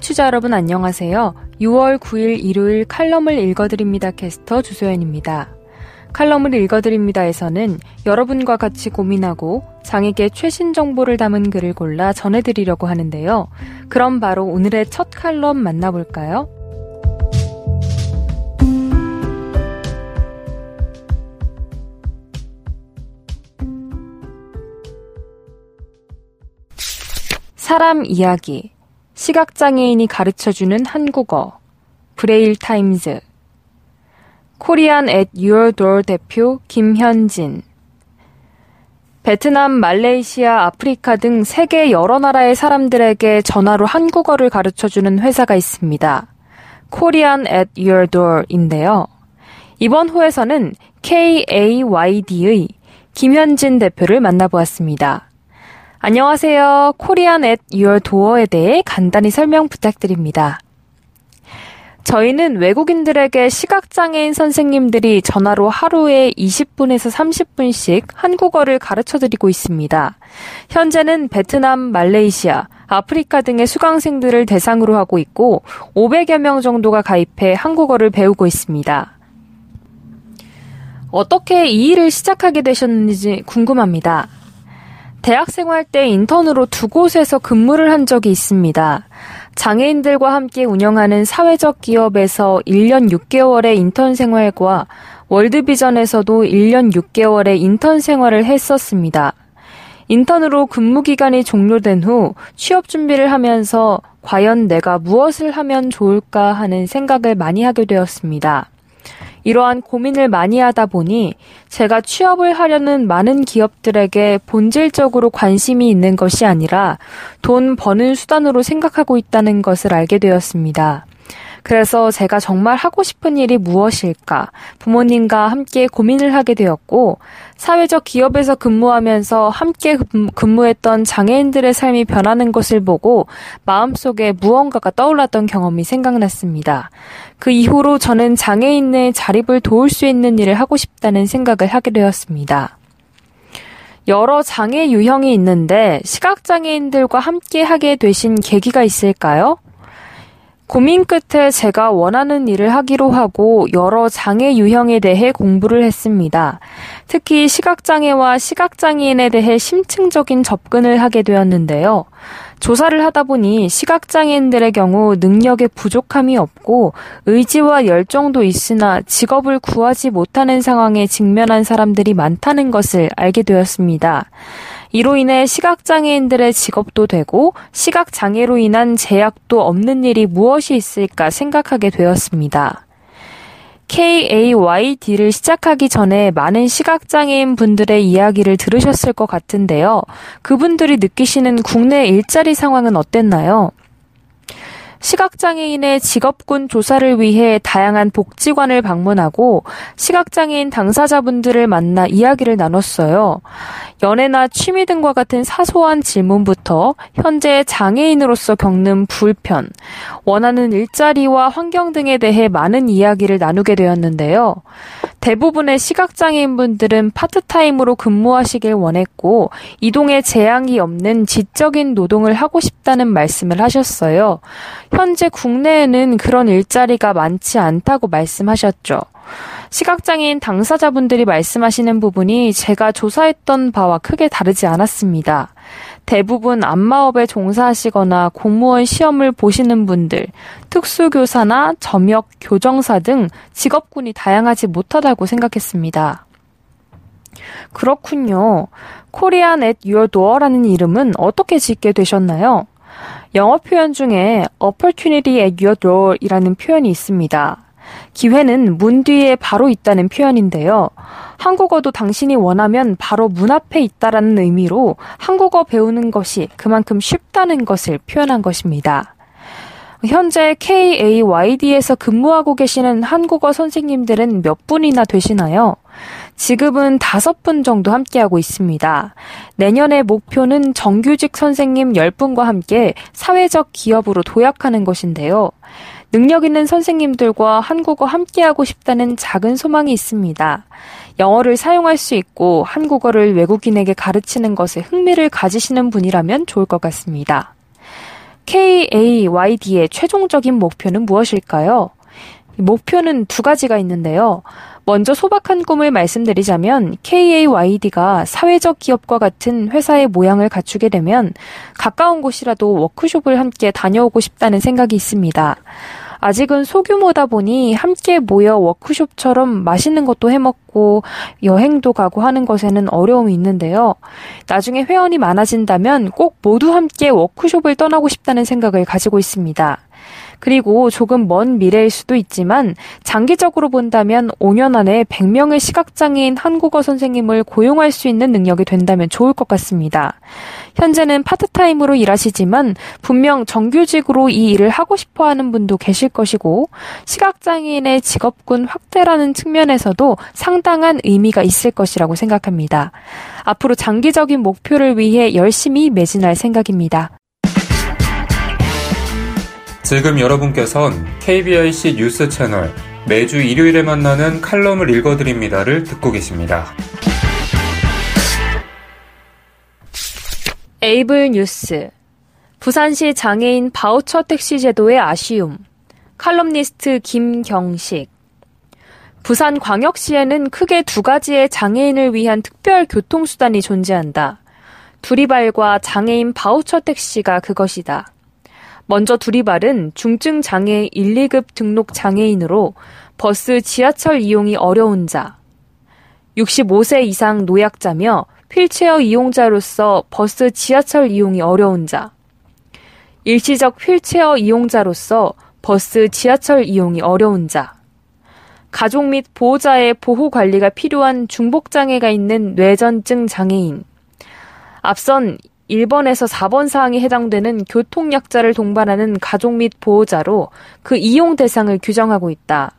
청취자 여러분 안녕하세요. 6월 9일 일요일 칼럼을 읽어드립니다 캐스터 주소연입니다. 칼럼을 읽어드립니다에서는 여러분과 같이 고민하고 장에게 최신 정보를 담은 글을 골라 전해드리려고 하는데요. 그럼 바로 오늘의 첫 칼럼 만나볼까요? 사람 이야기 시각장애인이 가르쳐주는 한국어 Braille Times Korean At Your Door 대표 김현진 베트남, 말레이시아, 아프리카 등 세계 여러 나라의 사람들에게 전화로 한국어를 가르쳐주는 회사가 있습니다. Korean At Your Door인데요. 이번 호에서는 KAYD의 김현진 대표를 만나보았습니다. 안녕하세요. 코리안 앳 유얼 도어에 대해 간단히 설명 부탁드립니다. 저희는 외국인들에게 시각장애인 선생님들이 전화로 하루에 20분에서 30분씩 한국어를 가르쳐 드리고 있습니다. 현재는 베트남, 말레이시아, 아프리카 등의 수강생들을 대상으로 하고 있고 500여 명 정도가 가입해 한국어를 배우고 있습니다. 어떻게 이 일을 시작하게 되셨는지 궁금합니다. 대학 생활 때 인턴으로 두 곳에서 근무를 한 적이 있습니다. 장애인들과 함께 운영하는 사회적 기업에서 1년 6개월의 인턴 생활과 월드비전에서도 1년 6개월의 인턴 생활을 했었습니다. 인턴으로 근무 기간이 종료된 후 취업 준비를 하면서 과연 내가 무엇을 하면 좋을까 하는 생각을 많이 하게 되었습니다. 이러한 고민을 많이 하다 보니 제가 취업을 하려는 많은 기업들에게 본질적으로 관심이 있는 것이 아니라 돈 버는 수단으로 생각하고 있다는 것을 알게 되었습니다. 그래서 제가 정말 하고 싶은 일이 무엇일까 부모님과 함께 고민을 하게 되었고 사회적 기업에서 근무하면서 함께 근무했던 장애인들의 삶이 변하는 것을 보고 마음속에 무언가가 떠올랐던 경험이 생각났습니다. 그 이후로 저는 장애인의 자립을 도울 수 있는 일을 하고 싶다는 생각을 하게 되었습니다. 여러 장애 유형이 있는데 시각장애인들과 함께 하게 되신 계기가 있을까요? 고민 끝에 제가 원하는 일을 하기로 하고 여러 장애 유형에 대해 공부를 했습니다. 특히 시각장애와 시각장애인에 대해 심층적인 접근을 하게 되었는데요. 조사를 하다 보니 시각장애인들의 경우 능력에 부족함이 없고 의지와 열정도 있으나 직업을 구하지 못하는 상황에 직면한 사람들이 많다는 것을 알게 되었습니다. 이로 인해 시각장애인들의 직업도 되고 시각장애로 인한 제약도 없는 일이 무엇이 있을까 생각하게 되었습니다. KAYD를 시작하기 전에 많은 시각장애인 분들의 이야기를 들으셨을 것 같은데요. 그분들이 느끼시는 국내 일자리 상황은 어땠나요? 시각장애인의 직업군 조사를 위해 다양한 복지관을 방문하고 시각장애인 당사자분들을 만나 이야기를 나눴어요. 연애나 취미 등과 같은 사소한 질문부터 현재 장애인으로서 겪는 불편, 원하는 일자리와 환경 등에 대해 많은 이야기를 나누게 되었는데요. 대부분의 시각장애인분들은 파트타임으로 근무하시길 원했고 이동에 재앙이 없는 지적인 노동을 하고 싶다는 말씀을 하셨어요. 현재 국내에는 그런 일자리가 많지 않다고 말씀하셨죠. 시각장애인 당사자분들이 말씀하시는 부분이 제가 조사했던 바와 크게 다르지 않았습니다. 대부분 안마업에 종사하시거나 공무원 시험을 보시는 분들, 특수교사나 점역 교정사 등 직업군이 다양하지 못하다고 생각했습니다. 그렇군요. 코리안 앳 유어 도어라는 이름은 어떻게 짓게 되셨나요? 영어 표현 중에 opportunity at your door이라는 표현이 있습니다. 기회는 문 뒤에 바로 있다는 표현인데요. 한국어도 당신이 원하면 바로 문 앞에 있다라는 의미로 한국어 배우는 것이 그만큼 쉽다는 것을 표현한 것입니다. 현재 KAYD에서 근무하고 계시는 한국어 선생님들은 몇 분이나 되시나요? 지금은 다섯 분 정도 함께하고 있습니다. 내년의 목표는 정규직 선생님 10분과 함께 사회적 기업으로 도약하는 것인데요. 능력 있는 선생님들과 한국어 함께하고 싶다는 작은 소망이 있습니다. 영어를 사용할 수 있고 한국어를 외국인에게 가르치는 것에 흥미를 가지시는 분이라면 좋을 것 같습니다. KAYD의 최종적인 목표는 무엇일까요? 목표는 두 가지가 있는데요. 먼저 소박한 꿈을 말씀드리자면 KAYD가 사회적 기업과 같은 회사의 모양을 갖추게 되면 가까운 곳이라도 워크숍을 함께 다녀오고 싶다는 생각이 있습니다. 아직은 소규모다 보니 함께 모여 워크숍처럼 맛있는 것도 해먹고 여행도 가고 하는 것에는 어려움이 있는데요. 나중에 회원이 많아진다면 꼭 모두 함께 워크숍을 떠나고 싶다는 생각을 가지고 있습니다. 그리고 조금 먼 미래일 수도 있지만 장기적으로 본다면 5년 안에 100명의 시각장애인 한국어 선생님을 고용할 수 있는 능력이 된다면 좋을 것 같습니다. 현재는 파트타임으로 일하시지만 분명 정규직으로 이 일을 하고 싶어 하는 분도 계실 것이고 시각장애인의 직업군 확대라는 측면에서도 상당한 의미가 있을 것이라고 생각합니다. 앞으로 장기적인 목표를 위해 열심히 매진할 생각입니다. 지금 여러분께선 KBIC 뉴스 채널 매주 일요일에 만나는 칼럼을 읽어드립니다를 듣고 계십니다. 에이블 뉴스 부산시 장애인 바우처 택시 제도의 아쉬움 칼럼니스트 김경식 부산광역시에는 크게 두 가지의 장애인을 위한 특별 교통수단이 존재한다. 두리발과 장애인 바우처 택시가 그것이다. 먼저 두리발은 중증 장애 1, 2급 등록 장애인으로 버스, 지하철 이용이 어려운 자, 65세 이상 노약자며 휠체어 이용자로서 버스, 지하철 이용이 어려운 자, 일시적 휠체어 이용자로서 버스, 지하철 이용이 어려운 자, 가족 및 보호자의 보호 관리가 필요한 중복장애가 있는 뇌전증 장애인, 앞선 1번에서 4번 사항에 해당되는 교통약자를 동반하는 가족 및 보호자로 그 이용 대상을 규정하고 있다.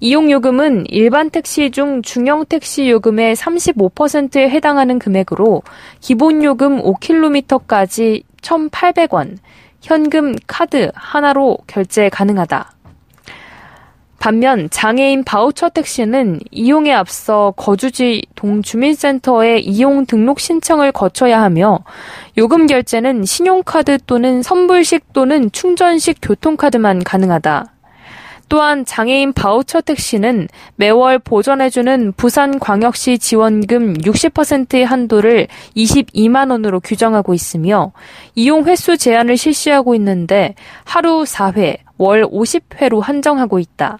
이용요금은 일반 택시 중 중형 택시 요금의 35%에 해당하는 금액으로 기본요금 5km까지 1,800원, 현금 카드 하나로 결제 가능하다. 반면 장애인 바우처 택시는 이용에 앞서 거주지 동주민센터에 이용 등록 신청을 거쳐야 하며 요금 결제는 신용카드 또는 선불식 또는 충전식 교통카드만 가능하다. 또한 장애인 바우처 택시는 매월 보전해주는 부산광역시 지원금 60%의 한도를 22만 원으로 규정하고 있으며 이용 횟수 제한을 실시하고 있는데 하루 4회, 월 50회로 한정하고 있다.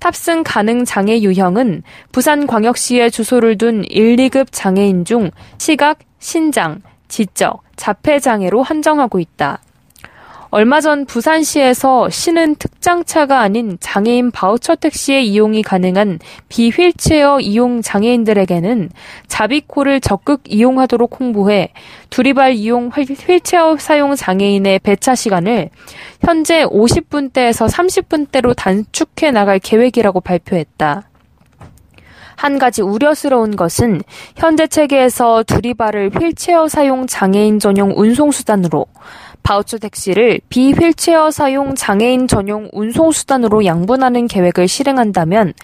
탑승 가능 장애 유형은 부산광역시에 주소를 둔 1, 2급 장애인 중 시각, 신장, 지적, 자폐 장애로 한정하고 있다. 얼마 전 부산시에서 시는 특장차가 아닌 장애인 바우처 택시의 이용이 가능한 비휠체어 이용 장애인들에게는 자비코를 적극 이용하도록 홍보해 두리발 이용 휠체어 사용 장애인의 배차 시간을 현재 50분대에서 30분대로 단축해 나갈 계획이라고 발표했다. 한 가지 우려스러운 것은 현재 체계에서 두리발을 휠체어 사용 장애인 전용 운송수단으로 바우처 택시를 비휠체어 사용 장애인 전용 운송수단으로 양분하는 계획을 실행한다면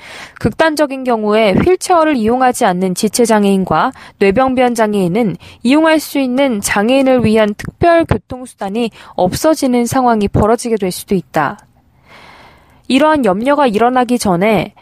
극단적인 경우에 휠체어를 이용하지 않는 지체장애인과 뇌병변 장애인은 이용할 수 있는 장애인을 위한 특별 교통수단이 없어지는 상황이 벌어지게 될 수도 있다. 이러한 염려가 일어나기 전에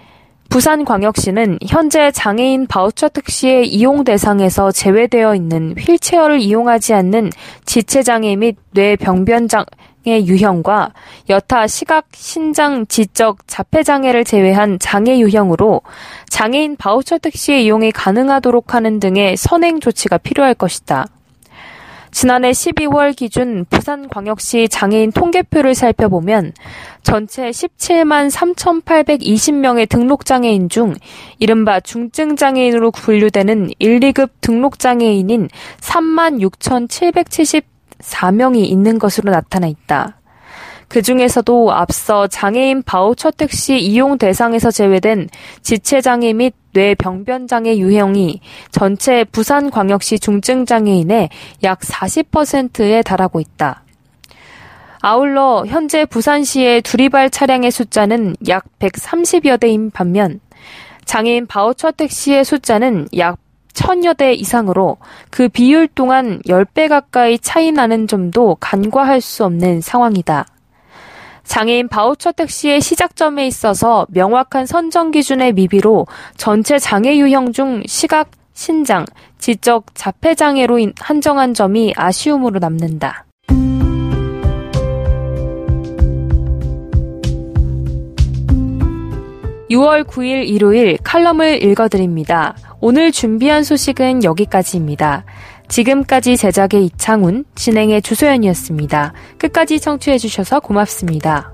부산광역시는 현재 장애인 바우처 택시의 이용 대상에서 제외되어 있는 휠체어를 이용하지 않는 지체장애 및 뇌병변장애 유형과 여타 시각, 신장, 지적, 자폐장애를 제외한 장애 유형으로 장애인 바우처 택시의 이용이 가능하도록 하는 등의 선행 조치가 필요할 것이다. 지난해 12월 기준 부산광역시 장애인 통계표를 살펴보면 전체 17만 3,820명의 등록장애인 중 이른바 중증장애인으로 분류되는 1, 2급 등록장애인인 3만 6,774명이 있는 것으로 나타나 있다. 그 중에서도 앞서 장애인 바우처 택시 이용 대상에서 제외된 지체장애 및 뇌병변장애 유형이 전체 부산광역시 중증장애인의 약 40%에 달하고 있다. 아울러 현재 부산시의 두리발 차량의 숫자는 약 130여 대인 반면 장애인 바우처 택시의 숫자는 약 천여 대 이상으로 그 비율 동안 10배 가까이 차이 나는 점도 간과할 수 없는 상황이다. 장애인 바우처 택시의 시작점에 있어서 명확한 선정 기준의 미비로 전체 장애 유형 중 시각, 신장, 지적, 자폐 장애로 한정한 점이 아쉬움으로 남는다. 6월 9일 일요일 칼럼을 읽어드립니다. 오늘 준비한 소식은 여기까지입니다. 지금까지 제작의 이창훈, 진행의 주소연이었습니다. 끝까지 청취해주셔서 고맙습니다.